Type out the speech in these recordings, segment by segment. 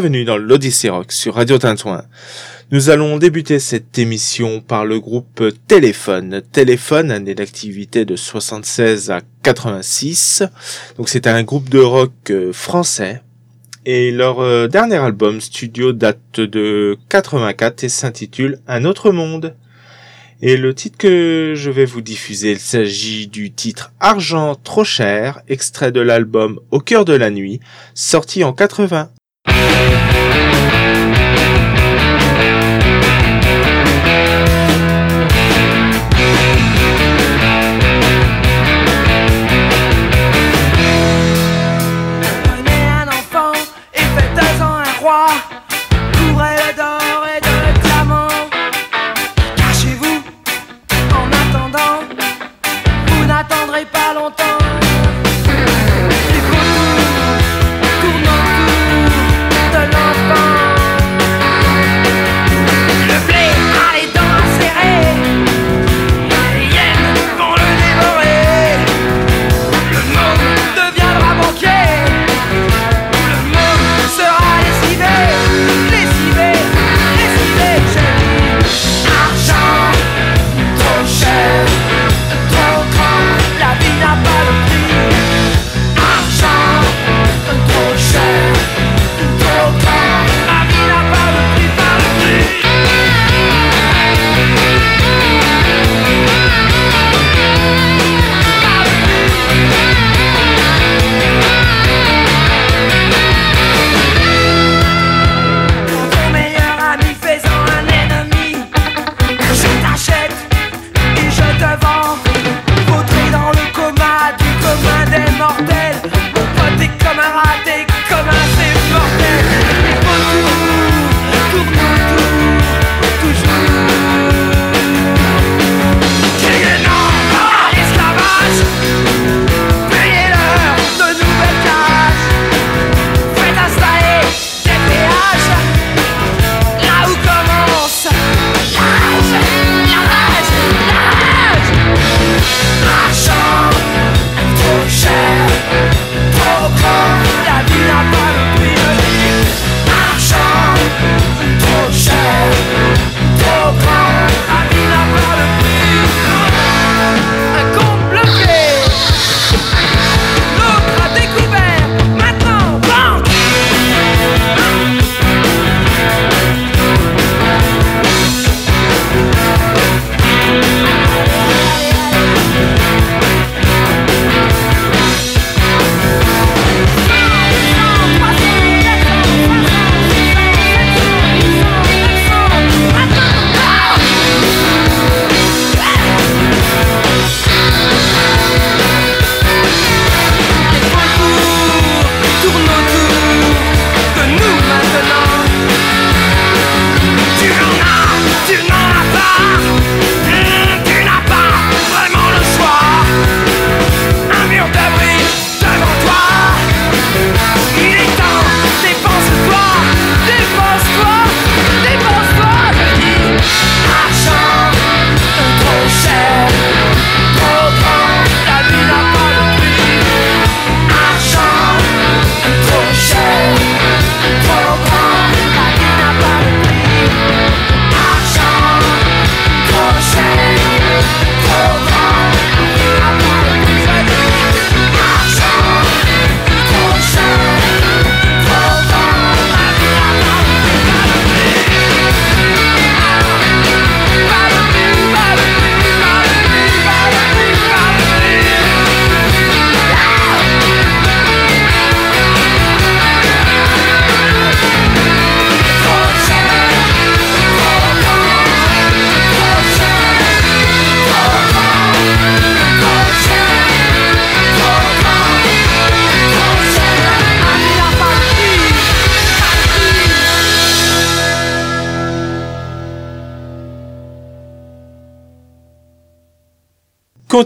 bienvenue dans l'Odyssée Rock sur Radio Tintouin. Nous allons débuter cette émission par le groupe Téléphone. Téléphone, année d'activité de 76 à 86. Donc c'est un groupe de rock euh, français. Et leur euh, dernier album studio date de 84 et s'intitule Un autre monde. Et le titre que je vais vous diffuser, il s'agit du titre Argent trop cher, extrait de l'album Au cœur de la nuit, sorti en 80. thank you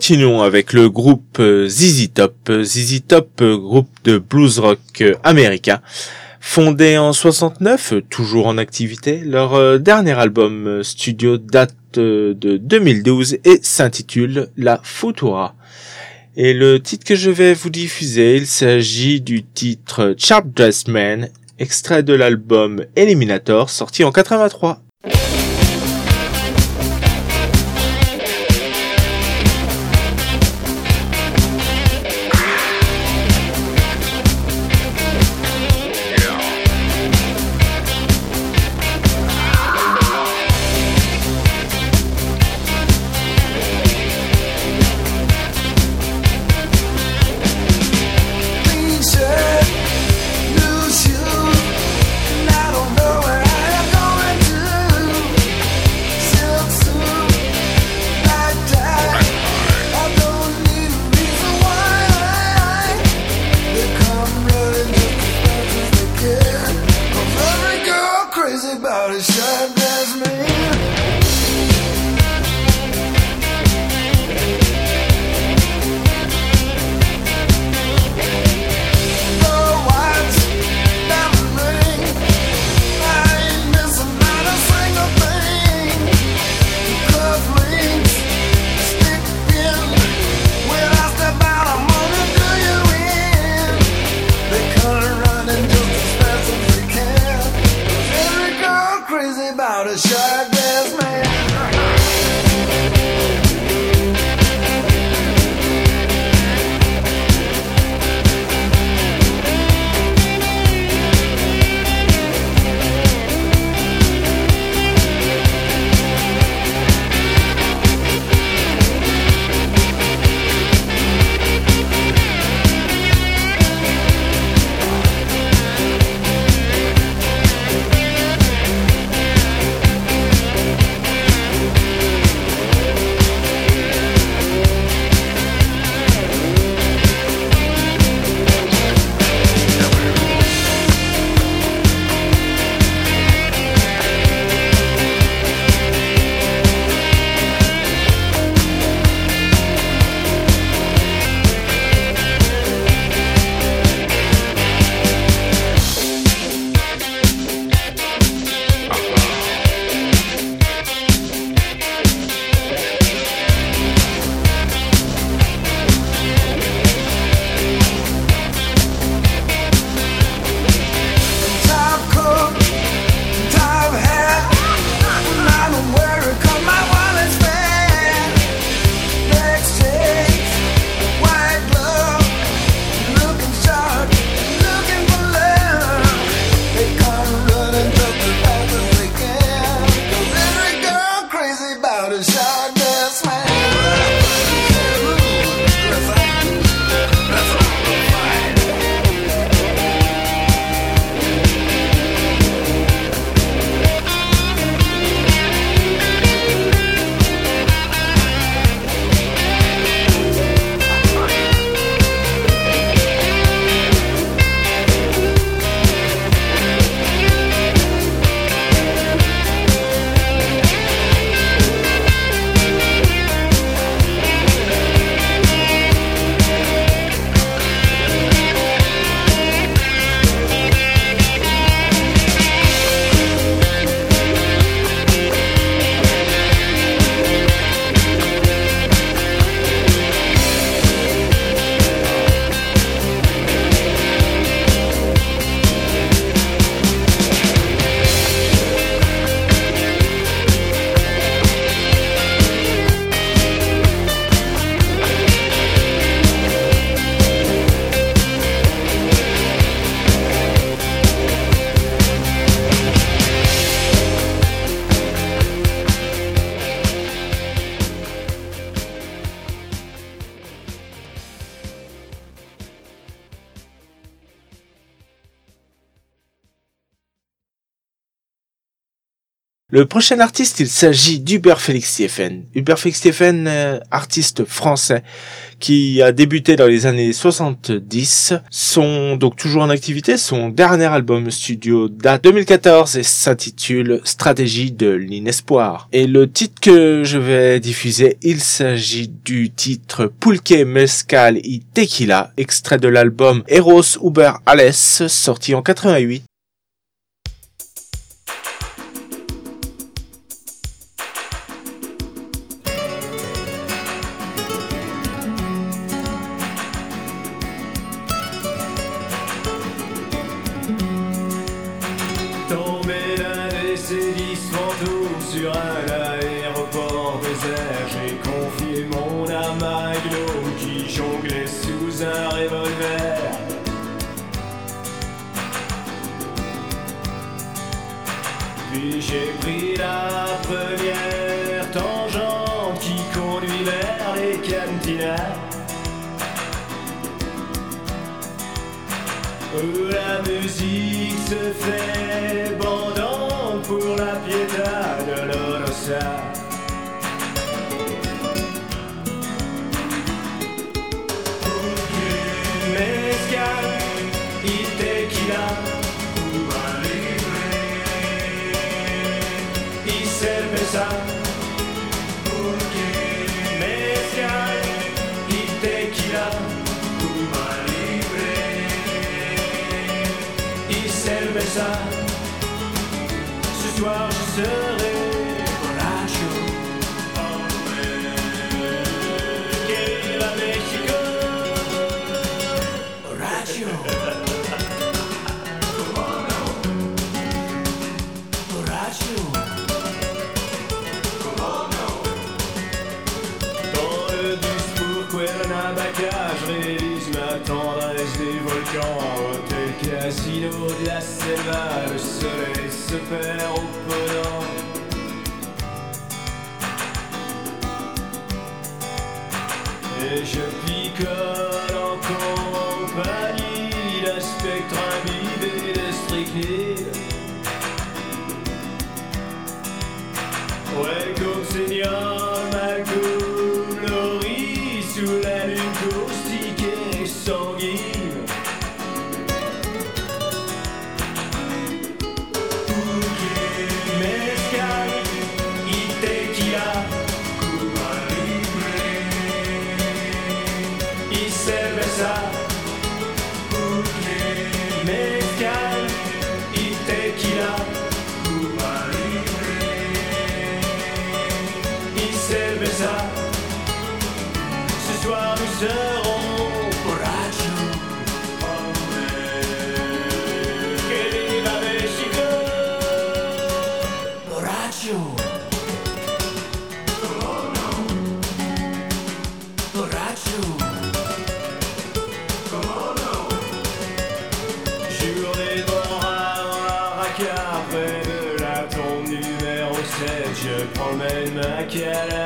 Continuons avec le groupe euh, ZZ Top. ZZ Top, euh, groupe de blues rock euh, américain. Fondé en 69, toujours en activité, leur dernier album studio date de 2012 et s'intitule La Futura. Et le titre que je vais vous diffuser, il s'agit du titre Sharp Dress Man, extrait de l'album Eliminator sorti en 83. Le prochain artiste, il s'agit d'Hubert Félix Stephen. Hubert Félix Stephen, euh, artiste français qui a débuté dans les années 70. Son, donc toujours en activité, son dernier album studio date 2014 et s'intitule Stratégie de l'inespoir. Et le titre que je vais diffuser, il s'agit du titre Pulque Mezcal y Tequila, extrait de l'album Eros Uber Alles, sorti en 88. pour la pietà dolorosa. serai borracho. México. Borracho. Borracho. Dans le discours Cuernavaca, je réalise tendresse des volcans. Hôtel Casino de la le soleil se perd s'élever ça. Ce soir nous serons. get it.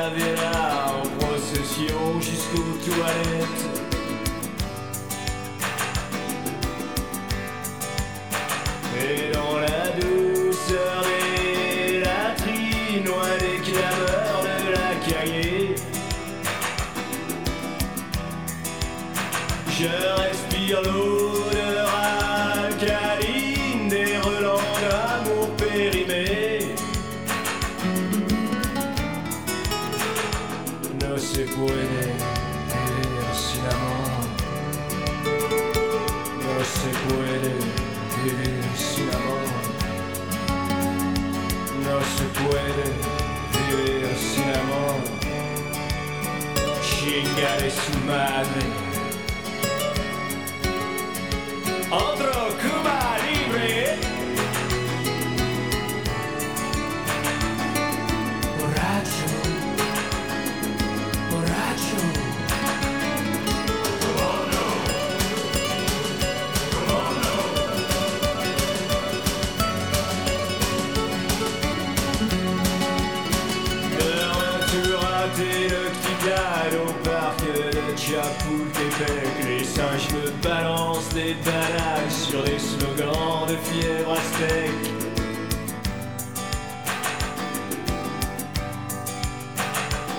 les singes me balancent des balages sur des slogans de fièvre aztèque.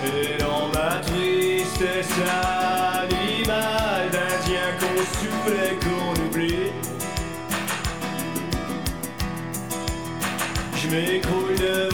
Et dans ma tristesse animale d'Indien qu'on soufflait, qu'on oublie, je m'écroule de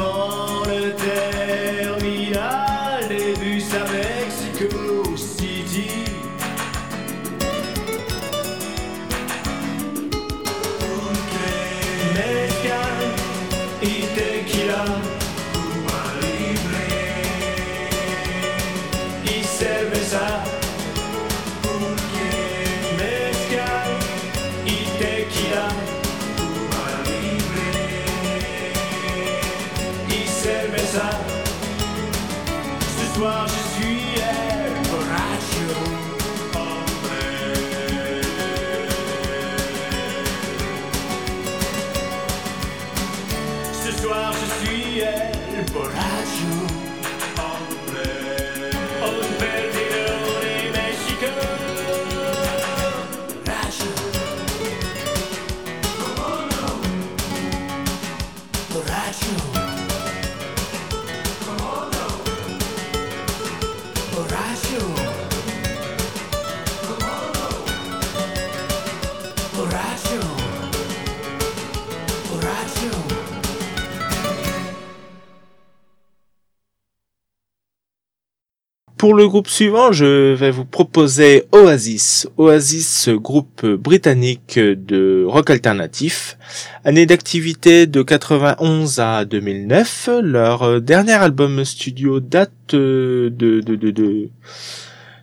Pour le groupe suivant, je vais vous proposer Oasis. Oasis, groupe britannique de rock alternatif. Année d'activité de 91 à 2009. Leur dernier album studio date euh, de, de, de, de,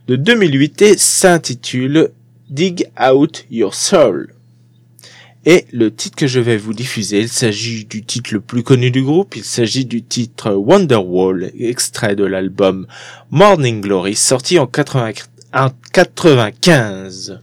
de 2008 et s'intitule Dig Out Your Soul. Et le titre que je vais vous diffuser, il s'agit du titre le plus connu du groupe, il s'agit du titre Wonderwall, extrait de l'album Morning Glory, sorti en 80 en 95.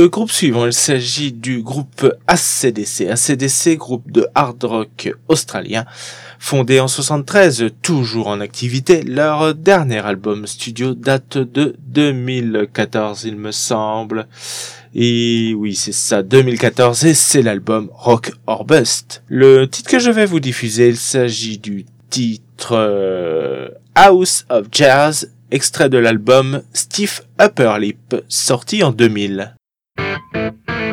Le groupe suivant, il s'agit du groupe ACDC. ACDC, groupe de hard rock australien, fondé en 73, toujours en activité. Leur dernier album studio date de 2014, il me semble. Et oui, c'est ça, 2014, et c'est l'album Rock or Bust. Le titre que je vais vous diffuser, il s'agit du titre euh, House of Jazz, extrait de l'album Stiff Upper Lip, sorti en 2000. Música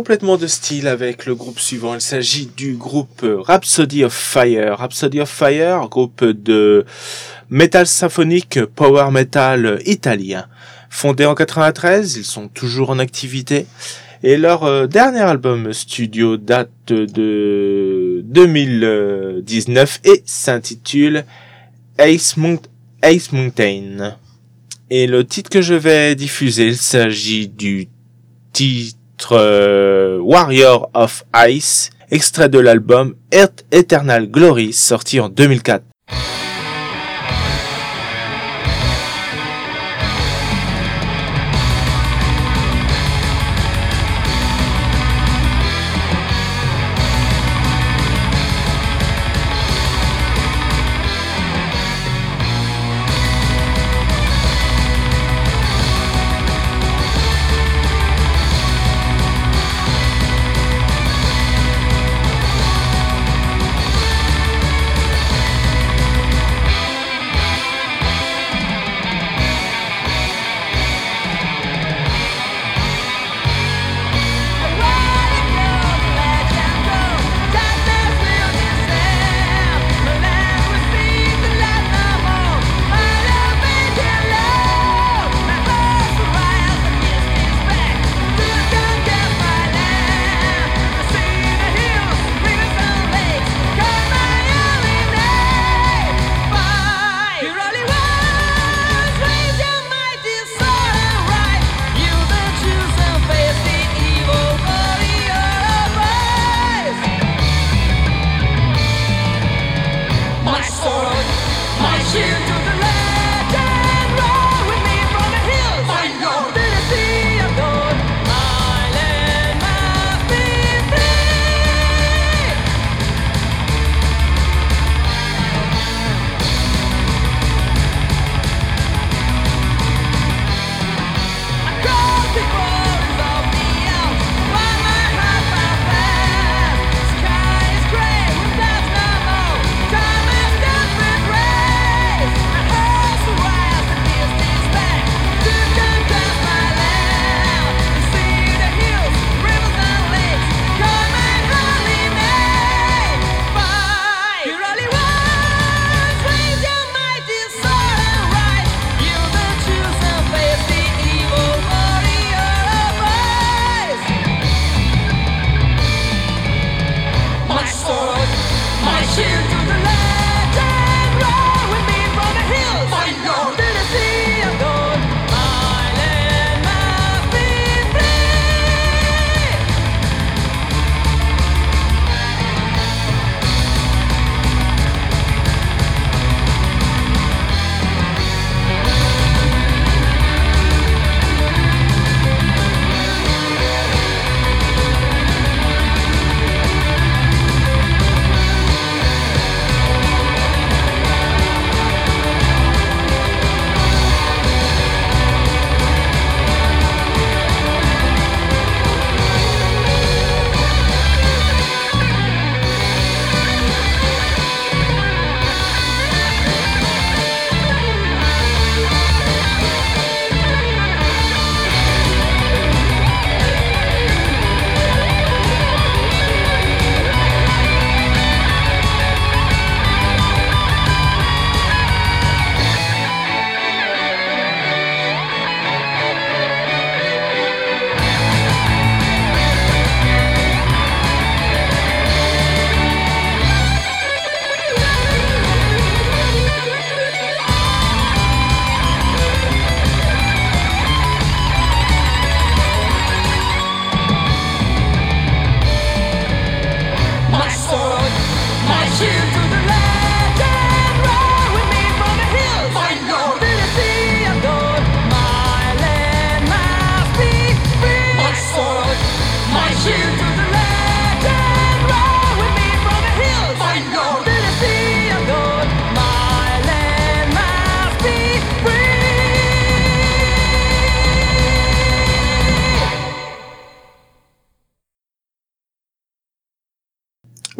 complètement de style avec le groupe suivant. Il s'agit du groupe Rhapsody of Fire. Rhapsody of Fire, groupe de metal symphonique power metal italien. Fondé en 93, ils sont toujours en activité. Et leur euh, dernier album studio date de 2019 et s'intitule Ace, Mount Ace Mountain. Et le titre que je vais diffuser, il s'agit du titre euh, Warrior of Ice, extrait de l'album Earth Eternal Glory sorti en 2004.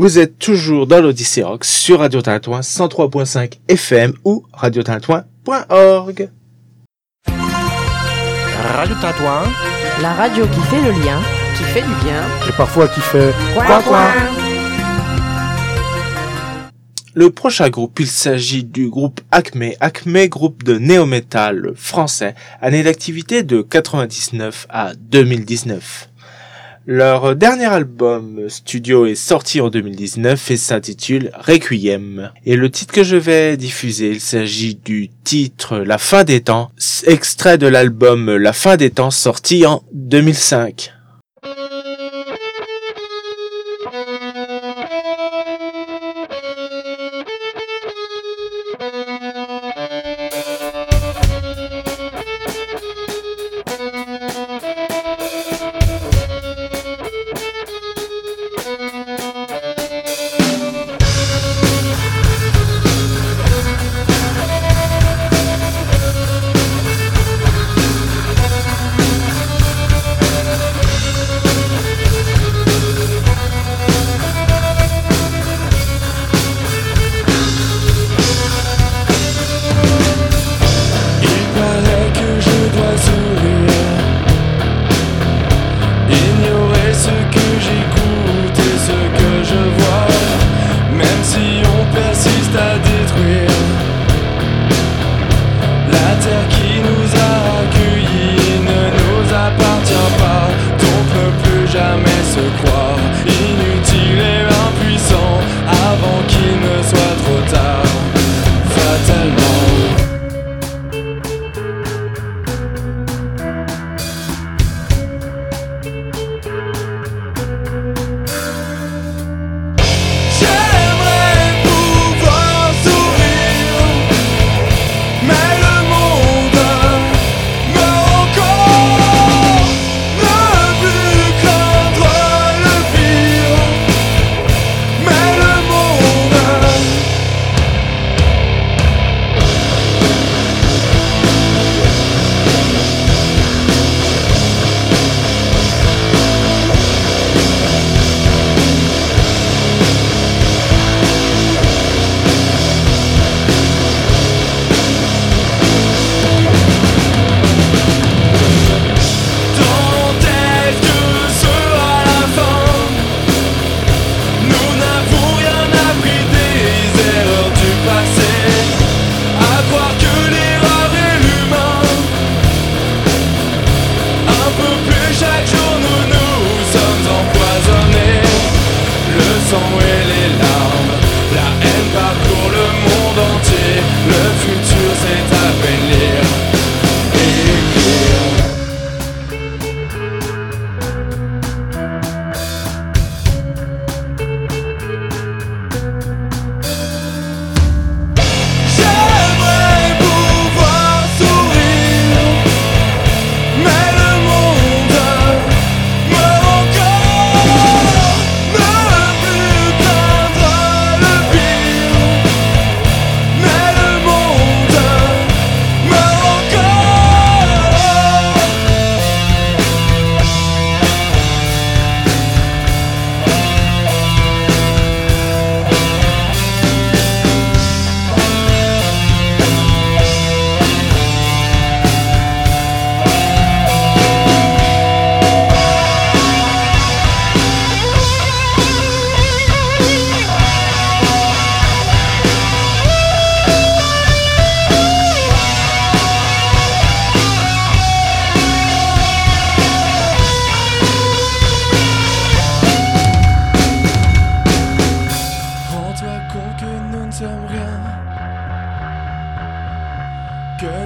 Vous êtes toujours dans l'Odyssée Rock sur Radio Tintoin 103.5 FM ou radiotintoin.org. Radio Tintoin, la radio qui fait le lien, qui fait du bien et parfois qui fait quoi quoi. Le prochain groupe, il s'agit du groupe Acme. Acme, groupe de néo-metal français, année d'activité de 99 à 2019. Leur dernier album studio est sorti en 2019 et s'intitule Requiem. Et le titre que je vais diffuser, il s'agit du titre La fin des temps, extrait de l'album La fin des temps sorti en 2005.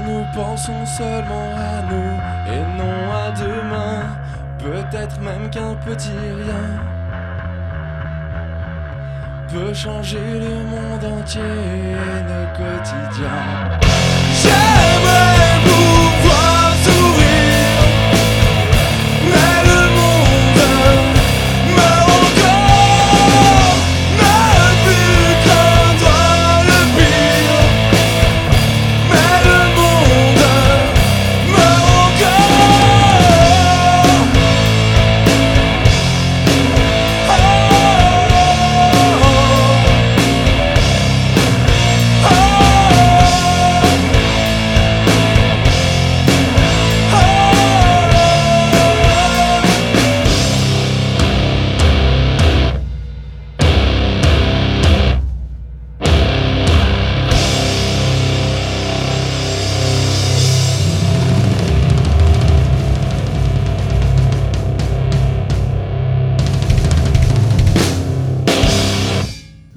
Nous pensons seulement à nous et non à demain. Peut-être même qu'un petit rien Peut changer le monde entier et nos quotidiens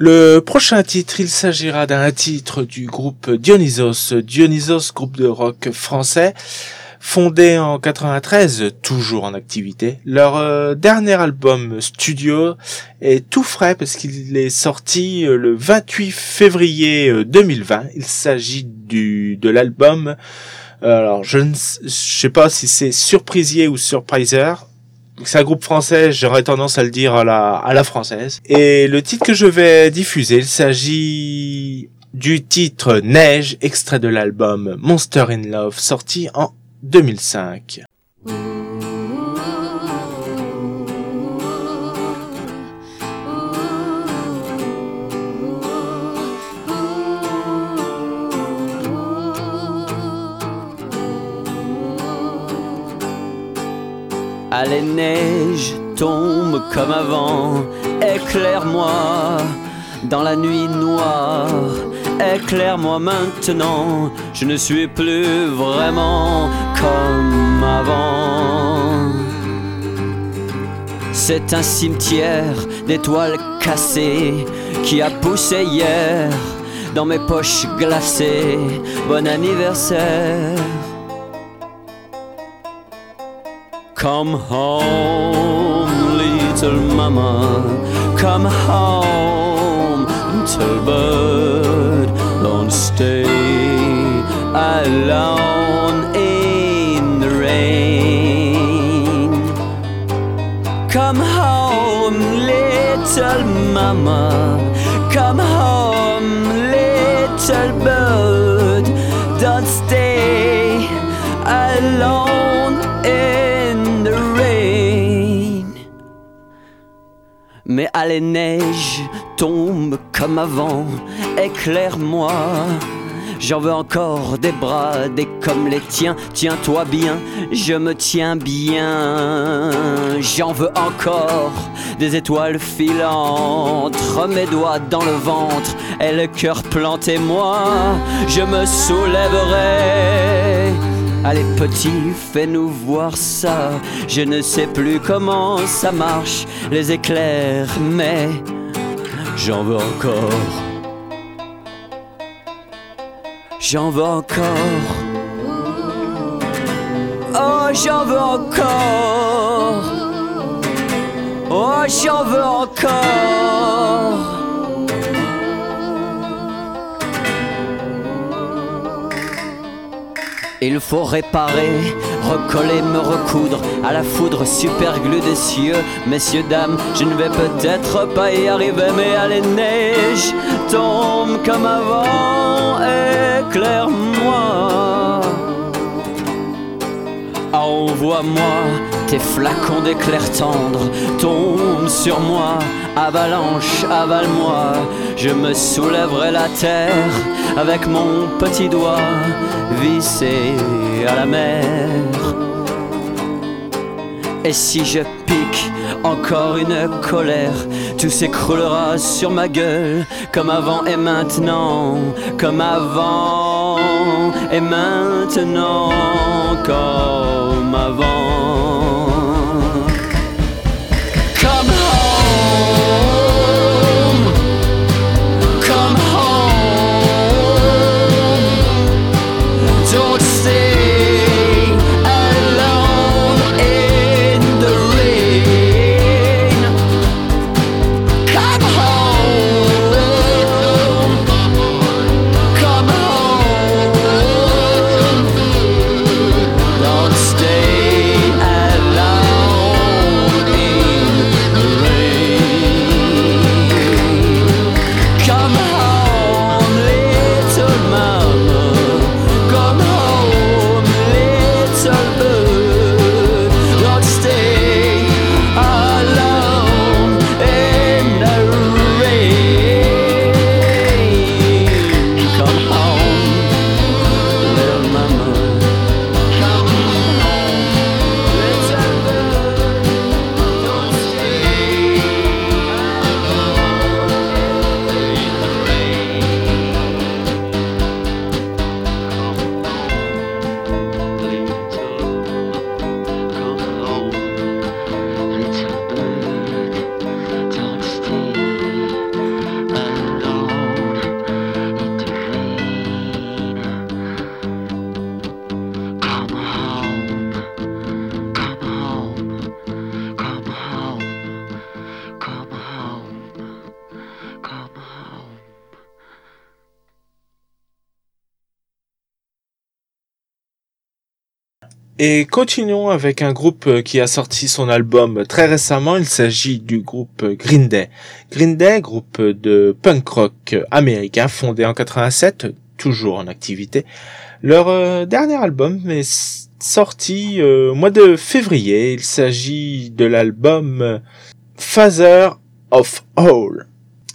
Le prochain titre, il s'agira d'un titre du groupe Dionysos. Dionysos, groupe de rock français, fondé en 93, toujours en activité. Leur euh, dernier album studio est tout frais parce qu'il est sorti euh, le 28 février euh, 2020. Il s'agit du de l'album. euh, Alors, je ne sais pas si c'est Surprisier ou Surpriser. C'est un groupe français, j'aurais tendance à le dire à la, française. Et le titre que je vais diffuser, il s'agit du titre Neige, extrait de l'album Monster in Love, sorti en 2005. Allez, neige, tombe comme avant, éclaire-moi dans la nuit noire, éclaire-moi maintenant, je ne suis plus vraiment comme avant. C'est un cimetière d'étoiles cassées qui a poussé hier dans mes poches glacées. Bon anniversaire. Come home, little mama. Come home, little bird. Don't stay alone in the rain. Come home, little mama. Come home, little bird. Don't stay alone Mais allez, neige, tombe comme avant, éclaire-moi. J'en veux encore des bras, des comme les tiens. Tiens-toi bien, je me tiens bien. J'en veux encore des étoiles filant entre mes doigts dans le ventre et le cœur planté. Moi, je me soulèverai. Allez petit, fais-nous voir ça. Je ne sais plus comment ça marche, les éclairs, mais j'en veux encore. J'en veux encore. Oh, j'en veux encore. Oh, j'en veux encore. Il faut réparer, recoller, me recoudre à la foudre super glue des cieux. Messieurs, dames, je ne vais peut-être pas y arriver, mais allez, neige, tombe comme avant, éclaire-moi. Envoie-moi tes flacons d'éclairs tendres, tombe sur moi, avalanche, avale-moi. Je me soulèverai la terre avec mon petit doigt vissé à la mer. Et si je pique encore une colère, tout s'écroulera sur ma gueule, comme avant et maintenant, comme avant et maintenant, comme avant. Et continuons avec un groupe euh, qui a sorti son album très récemment. Il s'agit du groupe euh, Green Day. Green Day, groupe de punk rock américain fondé en 87, toujours en activité. Leur euh, dernier album est sorti au mois de février. Il s'agit de l'album Father of All.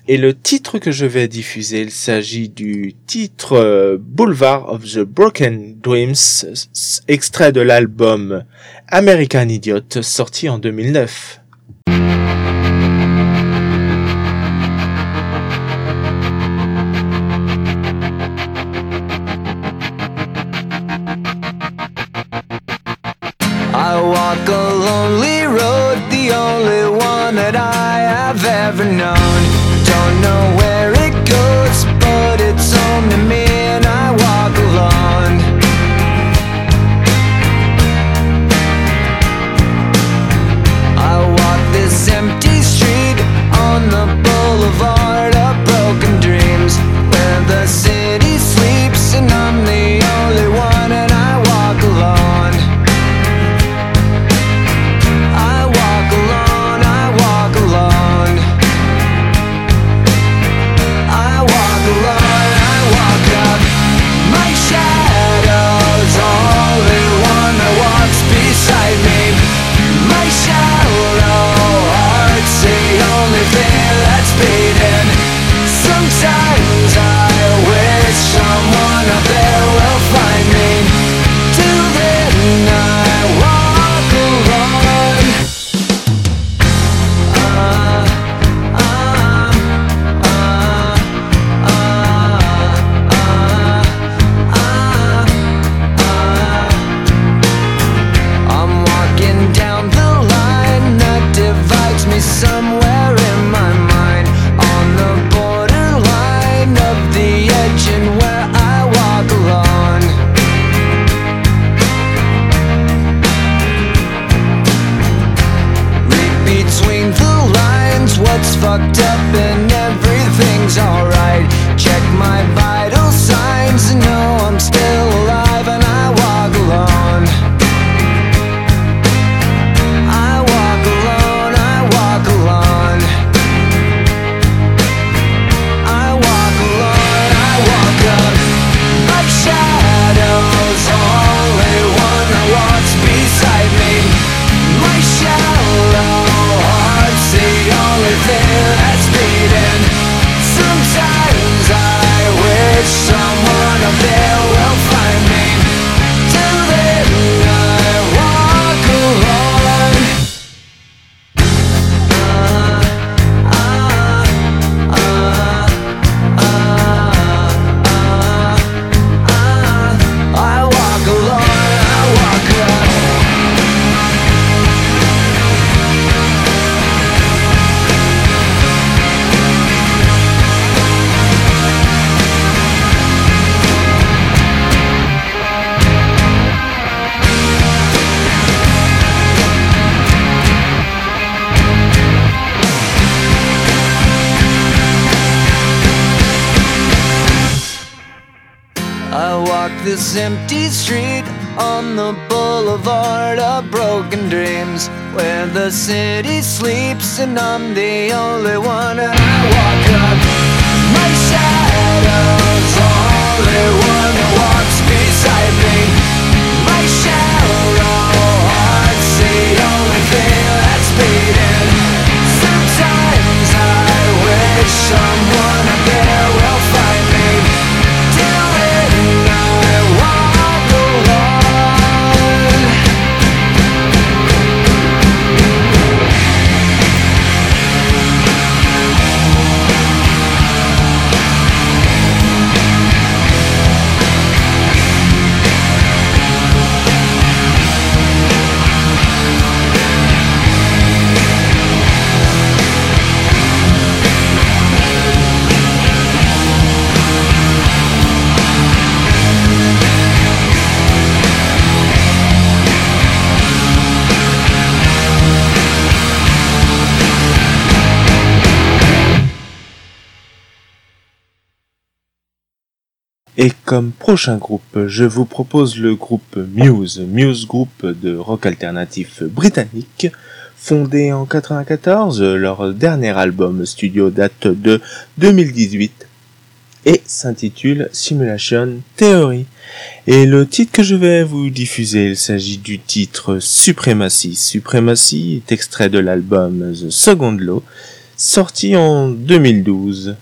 Et le titre que je vais diffuser, il s'agit du titre euh, Boulevard of the Broken Dreams, extrait de l'album American Idiot, sorti en 2009. never know to numb the Et comme prochain groupe, je vous propose le groupe Muse, Muse groupe de rock alternatif britannique, fondé en 94, leur dernier album studio date de 2018 et s'intitule Simulation Theory. Et le titre que je vais vous diffuser, il s'agit du titre Supremacy. Supremacy est extrait de l'album The Second Law, sorti en 2012.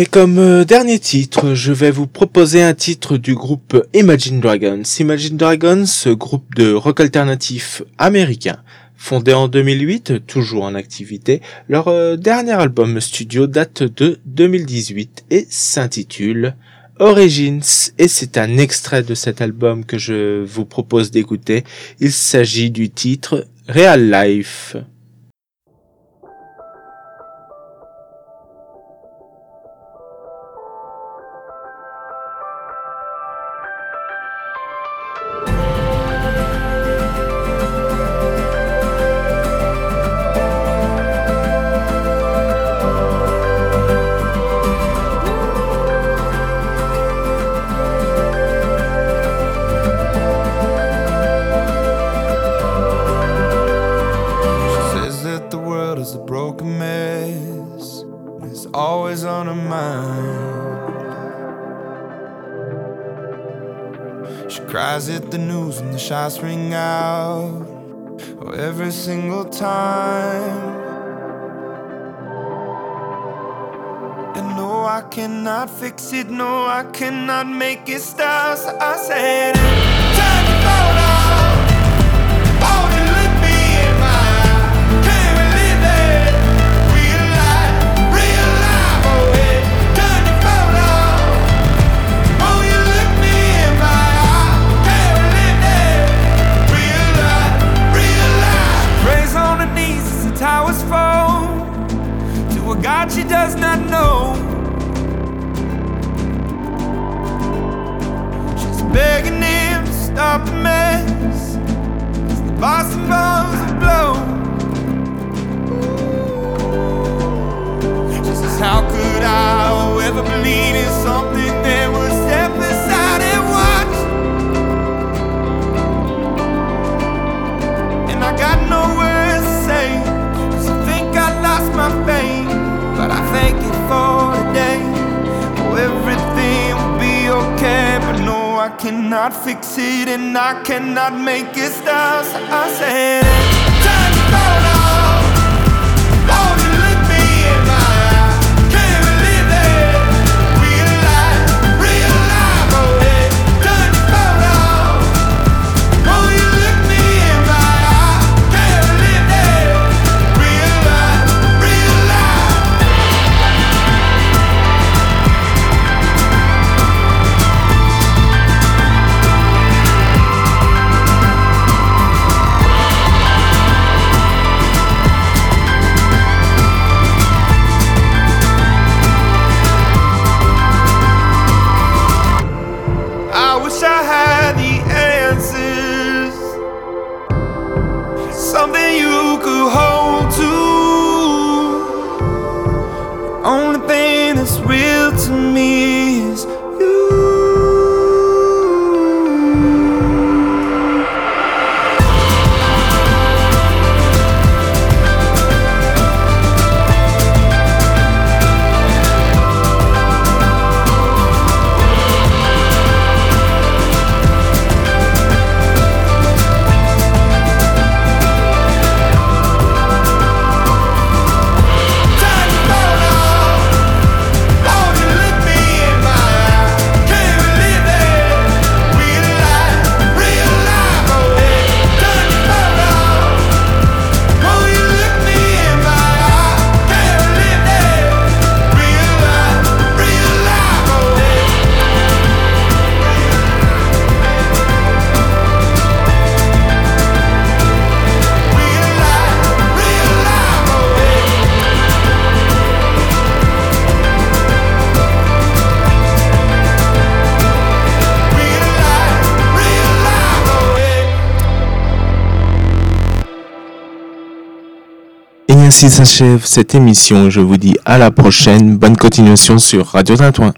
Et comme euh, dernier titre, je vais vous proposer un titre du groupe Imagine Dragons. Imagine Dragons, groupe de rock alternatif américain, fondé en 2008, toujours en activité. Leur euh, dernier album studio date de 2018 et s'intitule Origins et c'est un extrait de cet album que je vous propose d'écouter. Il s'agit du titre Real Life. The shots ring out. Oh, every single time. And no, I cannot fix it. No, I cannot make it stop. So I said, Time God she does not know. She's begging him to stop the mess. As the Boston bombs will blow. She says, How could I ever believe in cannot fix it and I cannot make it stop. I said, ainsi s'achève cette émission. Je vous dis à la prochaine. Bonne continuation sur Radio Tintouin.